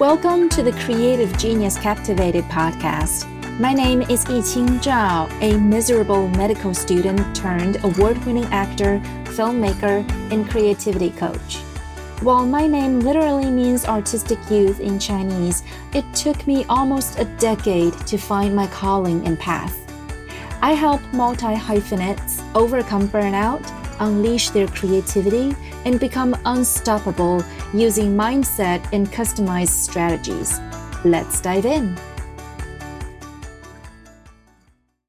Welcome to the Creative Genius Captivated podcast. My name is Yiqing Zhao, a miserable medical student turned award winning actor, filmmaker, and creativity coach. While my name literally means artistic youth in Chinese, it took me almost a decade to find my calling and path. I help multi hyphenates overcome burnout, unleash their creativity, and become unstoppable using mindset and customized strategies. Let's dive in.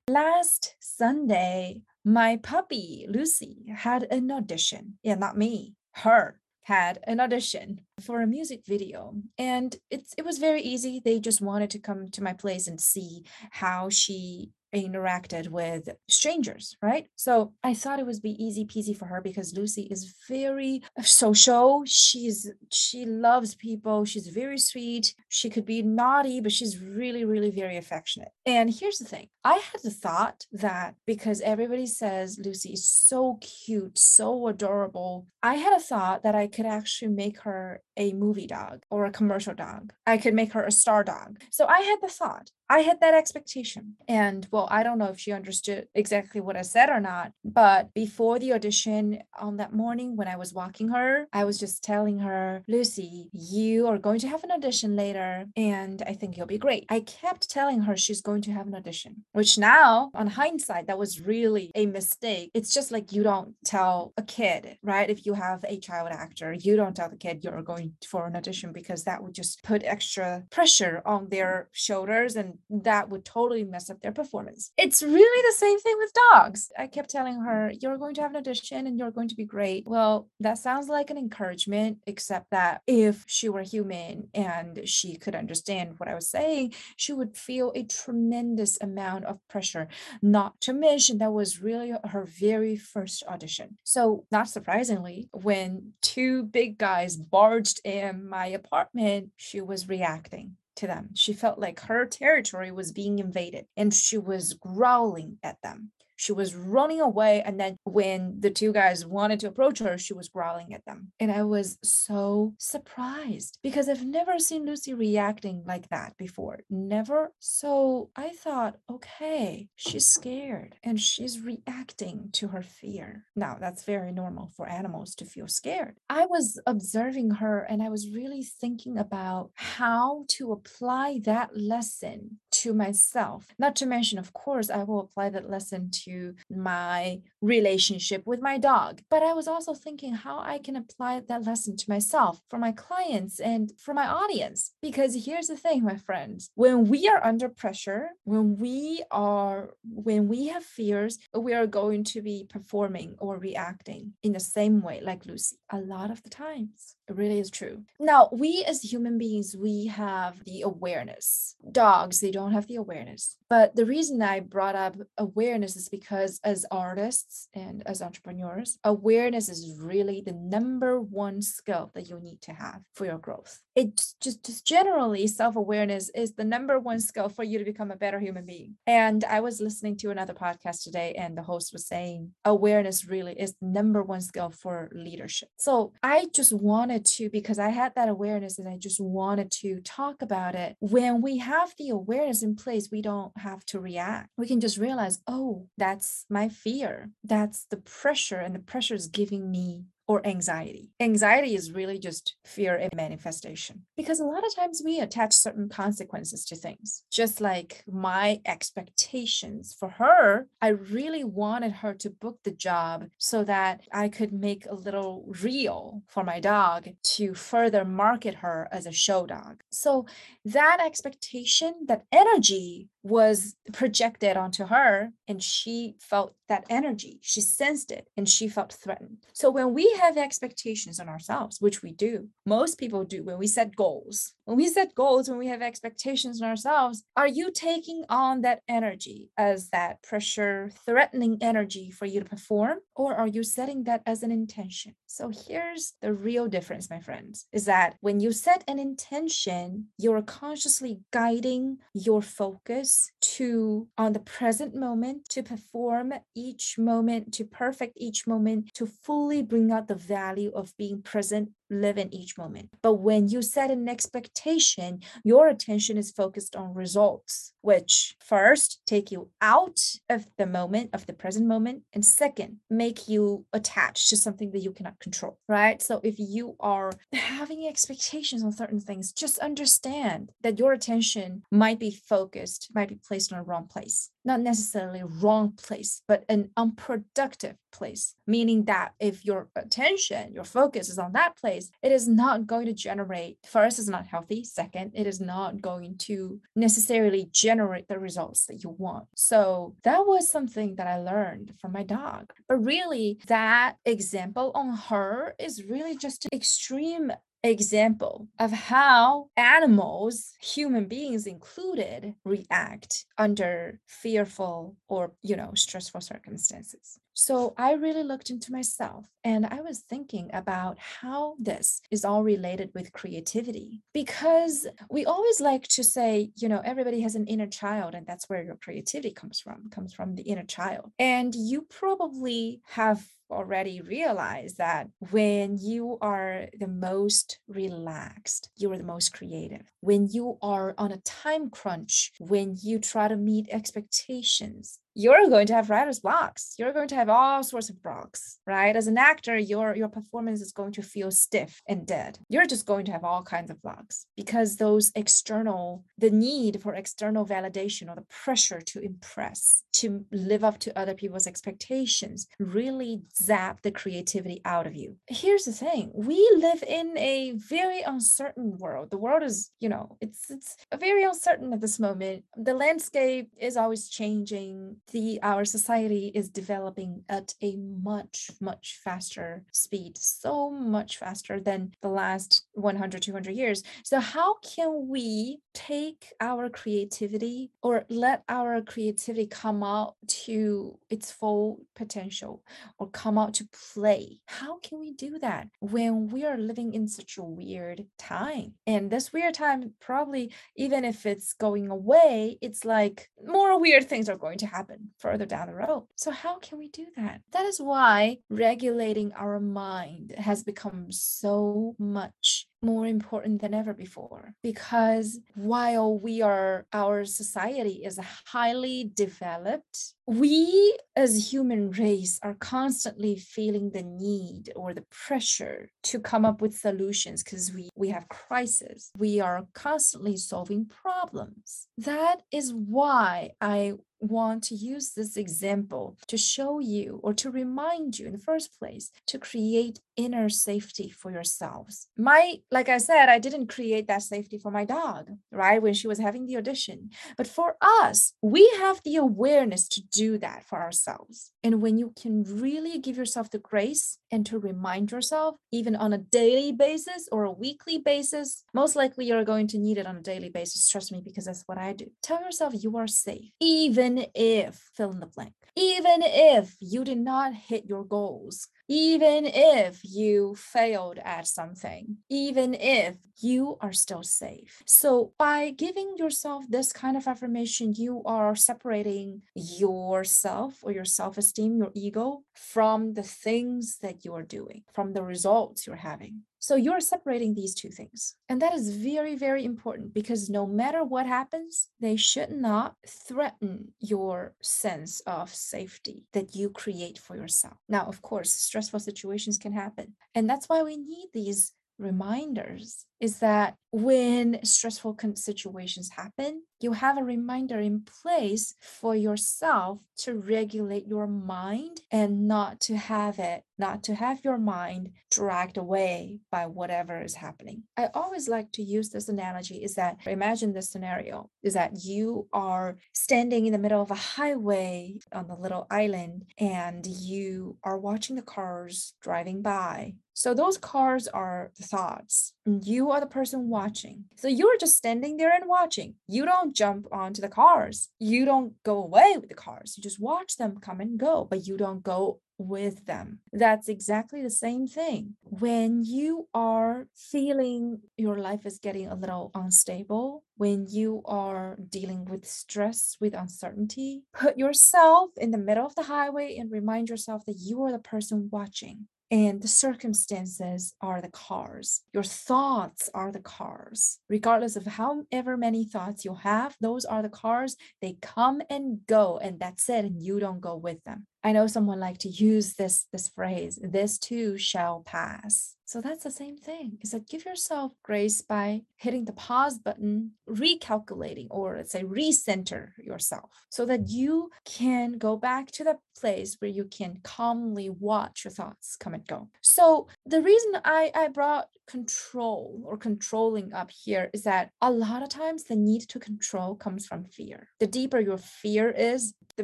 Last Sunday, my puppy Lucy had an audition. Yeah, not me, her had an audition for a music video and it's it was very easy they just wanted to come to my place and see how she interacted with strangers, right? So I thought it would be easy peasy for her because Lucy is very uh, social. She's she loves people. She's very sweet. She could be naughty, but she's really, really very affectionate. And here's the thing. I had the thought that because everybody says Lucy is so cute, so adorable, I had a thought that I could actually make her a movie dog or a commercial dog. I could make her a star dog. So I had the thought. I had that expectation. And well, I don't know if she understood exactly what I said or not, but before the audition on that morning when I was walking her, I was just telling her, Lucy, you are going to have an audition later, and I think you'll be great. I kept telling her she's going to have an audition, which now, on hindsight, that was really a mistake. It's just like you don't tell a kid, right? If you have a child actor, you don't tell the kid you're going for an audition because that would just put extra pressure on their shoulders and that would totally mess up their performance. It's really the same thing with dogs. I kept telling her, You're going to have an audition and you're going to be great. Well, that sounds like an encouragement, except that if she were human and she could understand what I was saying, she would feel a tremendous amount of pressure. Not to mention, that was really her very first audition. So, not surprisingly, when two big guys barged in my apartment, she was reacting to them. She felt like her territory was being invaded and she was growling at them. She was running away. And then when the two guys wanted to approach her, she was growling at them. And I was so surprised because I've never seen Lucy reacting like that before. Never. So I thought, okay, she's scared and she's reacting to her fear. Now, that's very normal for animals to feel scared. I was observing her and I was really thinking about how to apply that lesson to myself. Not to mention, of course, I will apply that lesson to my relationship with my dog. But I was also thinking how I can apply that lesson to myself, for my clients, and for my audience. Because here's the thing, my friends when we are under pressure, when we are, when we have fears, we are going to be performing or reacting in the same way, like Lucy, a lot of the times. It really is true. Now, we as human beings, we have the awareness. Dogs, they don't have the awareness. But the reason I brought up awareness is because as artists and as entrepreneurs, awareness is really the number one skill that you need to have for your growth. It's just, just generally self-awareness is the number one skill for you to become a better human being. And I was listening to another podcast today and the host was saying awareness really is the number one skill for leadership. So I just wanted to, because I had that awareness and I just wanted to talk about it. When we have the awareness in place, we don't have to react. We can just realize, oh, that's my fear. That's the pressure, and the pressure is giving me or anxiety. Anxiety is really just fear in manifestation because a lot of times we attach certain consequences to things. Just like my expectations for her, I really wanted her to book the job so that I could make a little reel for my dog to further market her as a show dog. So that expectation, that energy was projected onto her and she felt that energy she sensed it and she felt threatened so when we have expectations on ourselves which we do. Most people do when we set goals. When we set goals when we have expectations on ourselves are you taking on that energy as that pressure threatening energy for you to perform or are you setting that as an intention? So here's the real difference my friends is that when you set an intention you're consciously guiding your focus to on the present moment to perform each moment to perfect each moment to fully bring out the value of being present live in each moment. But when you set an expectation, your attention is focused on results, which first take you out of the moment, of the present moment, and second, make you attached to something that you cannot control, right? So if you are having expectations on certain things, just understand that your attention might be focused, might be placed in a wrong place not necessarily wrong place, but an unproductive place, meaning that if your attention, your focus is on that place, it is not going to generate, first, it's not healthy. Second, it is not going to necessarily generate the results that you want. So that was something that I learned from my dog. But really, that example on her is really just an extreme example of how animals, human beings included, react under fearful or, you know, stressful circumstances. So I really looked into myself and I was thinking about how this is all related with creativity because we always like to say, you know, everybody has an inner child and that's where your creativity comes from, comes from the inner child. And you probably have already realized that when you are the most relaxed, you are the most creative. When you are on a time crunch, when you try to meet expectations, you're going to have writer's blocks. You're going to have all sorts of blocks, right? As an actor, your your performance is going to feel stiff and dead. You're just going to have all kinds of blocks because those external, the need for external validation or the pressure to impress, to live up to other people's expectations, really zap the creativity out of you. Here's the thing: we live in a very uncertain world. The world is, you know, it's it's very uncertain at this moment. The landscape is always changing the our society is developing at a much much faster speed so much faster than the last 100 200 years. So how can we take our creativity or let our creativity come out to its full potential or come out to play? How can we do that when we are living in such a weird time? And this weird time probably even if it's going away it's like more weird things are going to happen happen further down the road. So, how can we do that? That is why regulating our mind has become so much more important than ever before because while we are our society is highly developed we as human race are constantly feeling the need or the pressure to come up with solutions because we we have crisis we are constantly solving problems that is why i want to use this example to show you or to remind you in the first place to create inner safety for yourselves. My, like I said, I didn't create that safety for my dog, right? When she was having the audition. But for us, we have the awareness to do that for ourselves. And when you can really give yourself the grace and to remind yourself, even on a daily basis or a weekly basis, most likely you're going to need it on a daily basis. Trust me, because that's what I do. Tell yourself you are safe, even if fill in the blank, even if you did not hit your goals even if you failed at something, even if you are still safe. So, by giving yourself this kind of affirmation, you are separating yourself or your self esteem, your ego, from the things that you are doing, from the results you're having. So you're separating these two things. And that is very, very important because no matter what happens, they should not threaten your sense of safety that you create for yourself. Now, of course, stressful situations can happen. And that's why we need these reminders is that when stressful situations happen, you have a reminder in place for yourself to regulate your mind and not to have it, not to have your mind dragged away by whatever is happening. I always like to use this analogy is that imagine this scenario is that you are standing in the middle of a highway on the little island and you are watching the cars driving by so those cars are the thoughts. You are the person watching. So you're just standing there and watching. You don't jump onto the cars. You don't go away with the cars. You just watch them come and go, but you don't go with them. That's exactly the same thing. When you are feeling your life is getting a little unstable, when you are dealing with stress, with uncertainty, put yourself in the middle of the highway and remind yourself that you are the person watching and the circumstances are the cars. Your thoughts are the cars. Regardless of however many thoughts you have, those are the cars. They come and go, and that's it. And you don't go with them. I know someone like to use this this phrase, this too shall pass. So that's the same thing. Is that give yourself grace by hitting the pause button, recalculating, or let's say recenter yourself so that you can go back to the place where you can calmly watch your thoughts come and go. So the reason I, I brought control or controlling up here is that a lot of times the need to control comes from fear. The deeper your fear is, the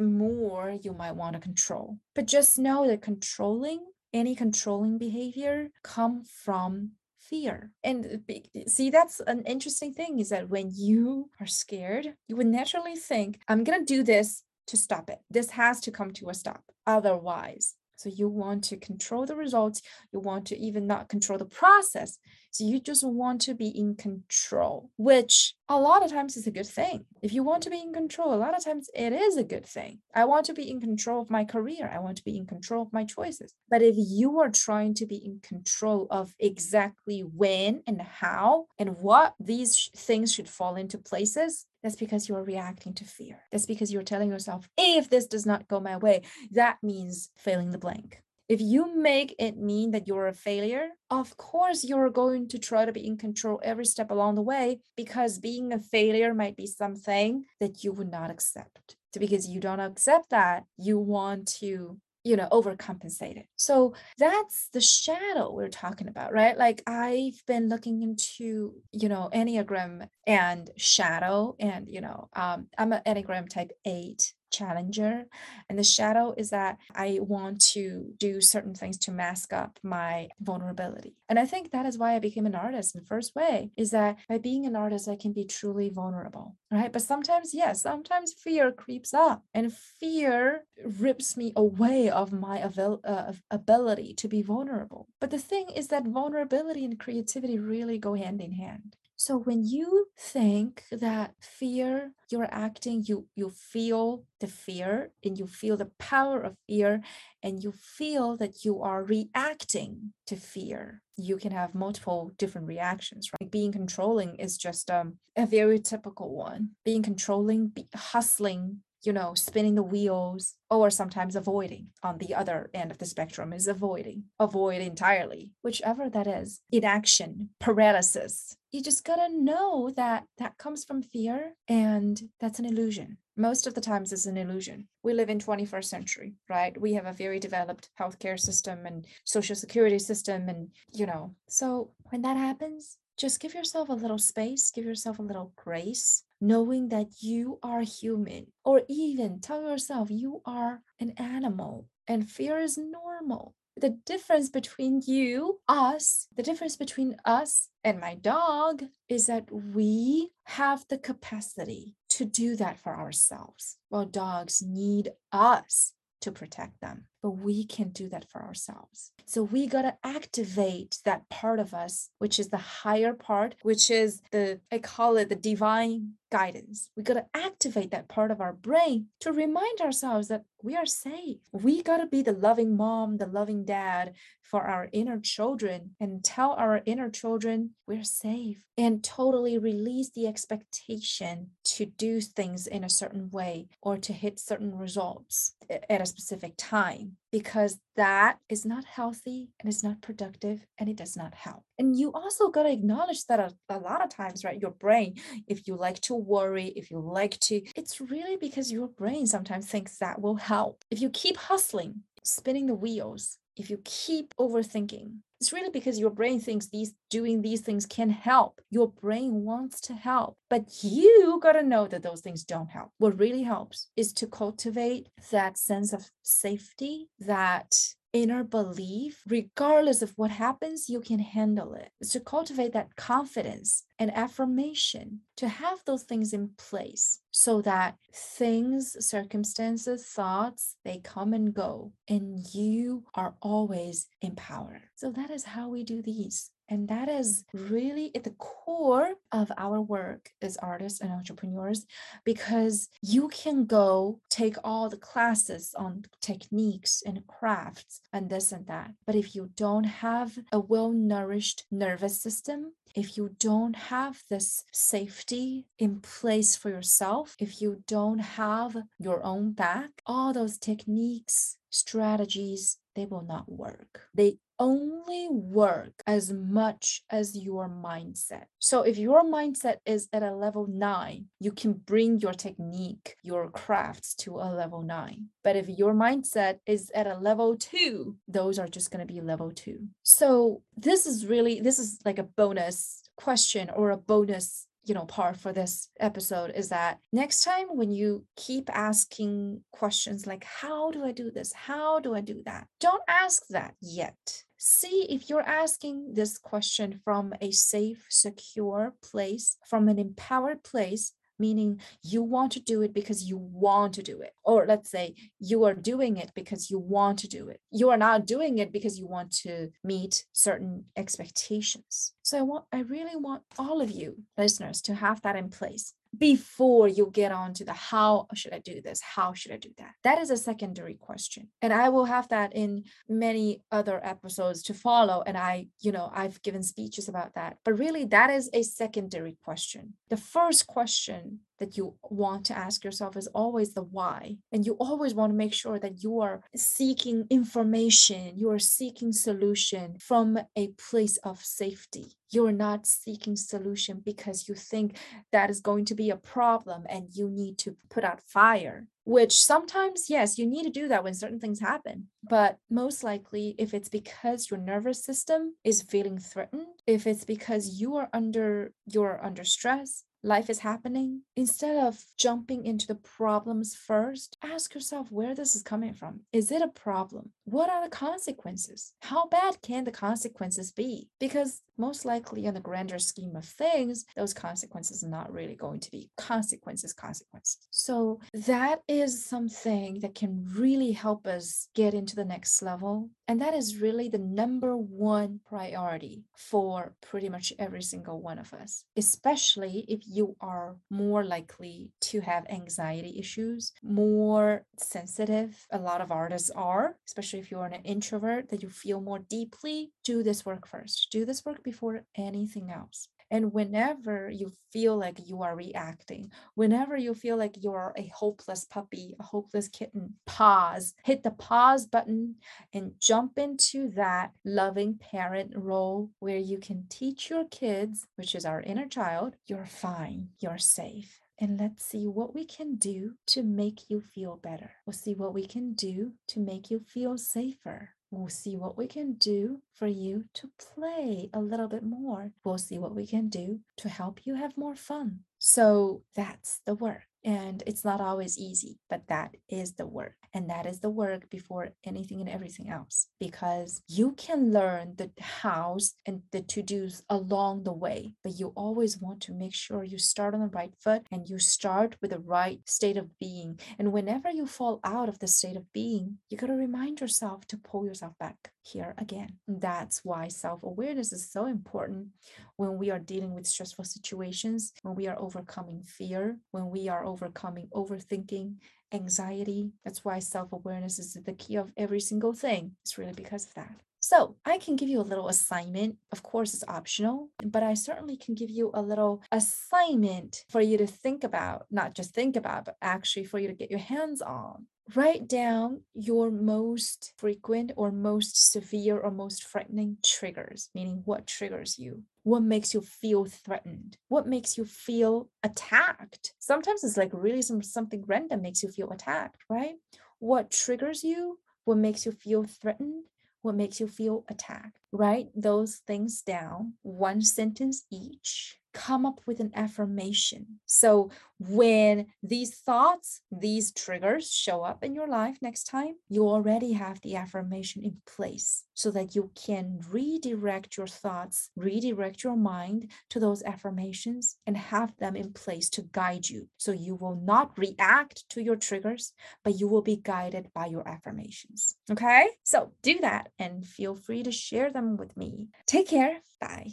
more you might want to control. But just know that controlling any controlling behavior come from fear. And see, that's an interesting thing is that when you are scared, you would naturally think, I'm going to do this to stop it. This has to come to a stop. Otherwise, so you want to control the results. You want to even not control the process. So you just want to be in control, which a lot of times is a good thing. If you want to be in control, a lot of times it is a good thing. I want to be in control of my career. I want to be in control of my choices. But if you are trying to be in control of exactly when and how and what these things should fall into places, that's because you're reacting to fear. That's because you're telling yourself, if this does not go my way, that means failing the blank. If you make it mean that you're a failure, of course you're going to try to be in control every step along the way because being a failure might be something that you would not accept. So because you don't accept that, you want to you know overcompensated. So that's the shadow we're talking about right? Like i've been looking into you know enneagram and shadow and you know um, i'm an enneagram type 8 challenger. And the shadow is that I want to do certain things to mask up my vulnerability. And I think that is why I became an artist in the first way, is that by being an artist, I can be truly vulnerable. Right. But sometimes, yes, sometimes fear creeps up and fear rips me away of my avail- uh, ability to be vulnerable. But the thing is that vulnerability and creativity really go hand in hand. So when you think that fear, you're acting, you you feel the fear and you feel the power of fear and you feel that you are reacting to fear. You can have multiple different reactions, right? Being controlling is just um, a very typical one. Being controlling, be, hustling, you know, spinning the wheels, or sometimes avoiding on the other end of the spectrum is avoiding, avoid entirely, whichever that is, inaction, paralysis. You just gotta know that that comes from fear and that's an illusion. Most of the times it's an illusion. We live in 21st century, right? We have a very developed healthcare system and social security system and, you know, so when that happens, just give yourself a little space, give yourself a little grace, knowing that you are human, or even tell yourself you are an animal and fear is normal. The difference between you, us, the difference between us and my dog is that we have the capacity to do that for ourselves, while dogs need us to protect them but we can do that for ourselves. So we got to activate that part of us, which is the higher part, which is the, I call it the divine guidance. We got to activate that part of our brain to remind ourselves that we are safe. We got to be the loving mom, the loving dad for our inner children and tell our inner children we're safe and totally release the expectation to do things in a certain way or to hit certain results at a specific time because that is not healthy and it's not productive and it does not help. And you also got to acknowledge that a, a, lot of times, right, your brain, if you like to worry, if you like to, it's really because your brain sometimes thinks that will help. If you keep hustling, spinning the wheels, if you keep overthinking, it's really because your brain thinks these doing these things can help. Your brain wants to help, but you got to know that those things don't help. What really helps is to cultivate that sense of safety, that inner belief, regardless of what happens, you can handle it. It's to cultivate that confidence and affirmation, to have those things in place so that things, circumstances, thoughts, they come and go, and you are always empowered. So that is how we do these. And that is really at the core of our work as artists and entrepreneurs because you can go take all the classes on techniques and crafts and this and that. But if you don't have a well nourished nervous system, if you don't have this safety in place for yourself, if you don't have your own back, all those techniques, strategies, they will not work. They only work as much as your mindset. So if your mindset is at a level nine, you can bring your technique, your crafts to a level nine. But if your mindset is at a level two, those are just going to be level two. So this is really, this is like a bonus question or a bonus you know part for this episode is that next time when you keep asking questions like how do i do this how do i do that don't ask that yet see if you're asking this question from a safe secure place from an empowered place meaning you want to do it because you want to do it. Or let's say you are doing it because you want to do it. You are not doing it because you want to meet certain expectations. So I want I really want all of you listeners to have that in place before you get on to the how should I do this? How should I do that? That is a secondary question. And I will have that in many other episodes to follow. And I, you know, I've given speeches about that. But really, that is a secondary question. The first question that you want to ask yourself is always the why. And you always want to make sure that you are seeking information, you are seeking solution from a place of safety. You're not seeking solution because you think that is going to be a problem and you need to put out fire which sometimes, yes, you need to do that when certain things happen. But most likely, if it's because your nervous system is feeling threatened, if it's because you are under you're under stress, life is happening, instead of jumping into the problems first, ask yourself where this is coming from. Is it a problem? What are the consequences? How bad can the consequences be? Because most likely, in the grander scheme of things, those consequences are not really going to be consequences, consequences. So, that is something that can really help us get into the next level. And that is really the number one priority for pretty much every single one of us, especially if you are more likely to have anxiety issues, more sensitive. A lot of artists are, especially if you're an introvert, that you feel more deeply. Do this work first. Do this work before anything else. And whenever you feel like you are reacting, whenever you feel like you're a hopeless puppy, a hopeless kitten, pause, hit the pause button and jump into that loving parent role where you can teach your kids, which is our inner child, you're fine, you're safe and let's see what we can do to make you feel better. We'll see what we can do to make you feel safer. We'll see what we can do for you to play a little bit more. We'll see what we can do to help you have more fun. So that's the work. And it's not always easy, but that is the work. And that is the work before anything and everything else, because you can learn the hows and the to dos along the way, but you always want to make sure you start on the right foot and you start with the right state of being. And whenever you fall out of the state of being, you got to remind yourself to pull yourself back here again. That's why self awareness is so important when we are dealing with stressful situations, when we are overcoming fear, when we are overcoming overthinking, anxiety. That's why self awareness is the key of every single thing. It's really because of that. So, I can give you a little assignment. Of course, it's optional, but I certainly can give you a little assignment for you to think about, not just think about, but actually for you to get your hands on write down your most frequent or most severe or most frightening triggers, meaning what triggers you. What makes you feel threatened? What makes you feel attacked? Sometimes it's like really some, something random makes you feel attacked, right? What triggers you? What makes you feel threatened? What makes you feel attacked? Write those things down, one sentence each come up with an affirmation. So when these thoughts, these triggers show up in your life next time, you already have the affirmation in place so that you can redirect your thoughts, redirect your mind to those affirmations and have them in place to guide you. So you will not react to your triggers, but you will be guided by your affirmations. Okay? So do that and feel free to share them with me. Take care. Bye.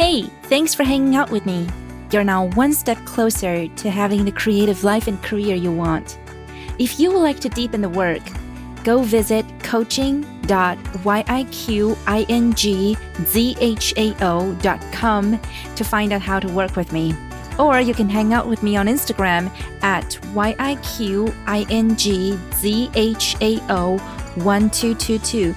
Hey, thanks for hanging out with me. You're now one step closer to having the creative life and career you want. If you would like to deepen the work, go visit coaching.yiqingzhao.com to find out how to work with me. Or you can hang out with me on Instagram at yiqingzhao1222.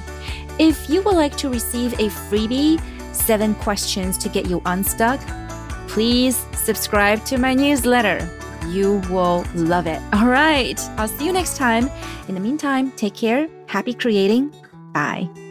If you would like to receive a freebie, seven questions to get you unstuck, please subscribe to my newsletter. You will love it. All right, I'll see you next time. In the meantime, take care. Happy creating. Bye.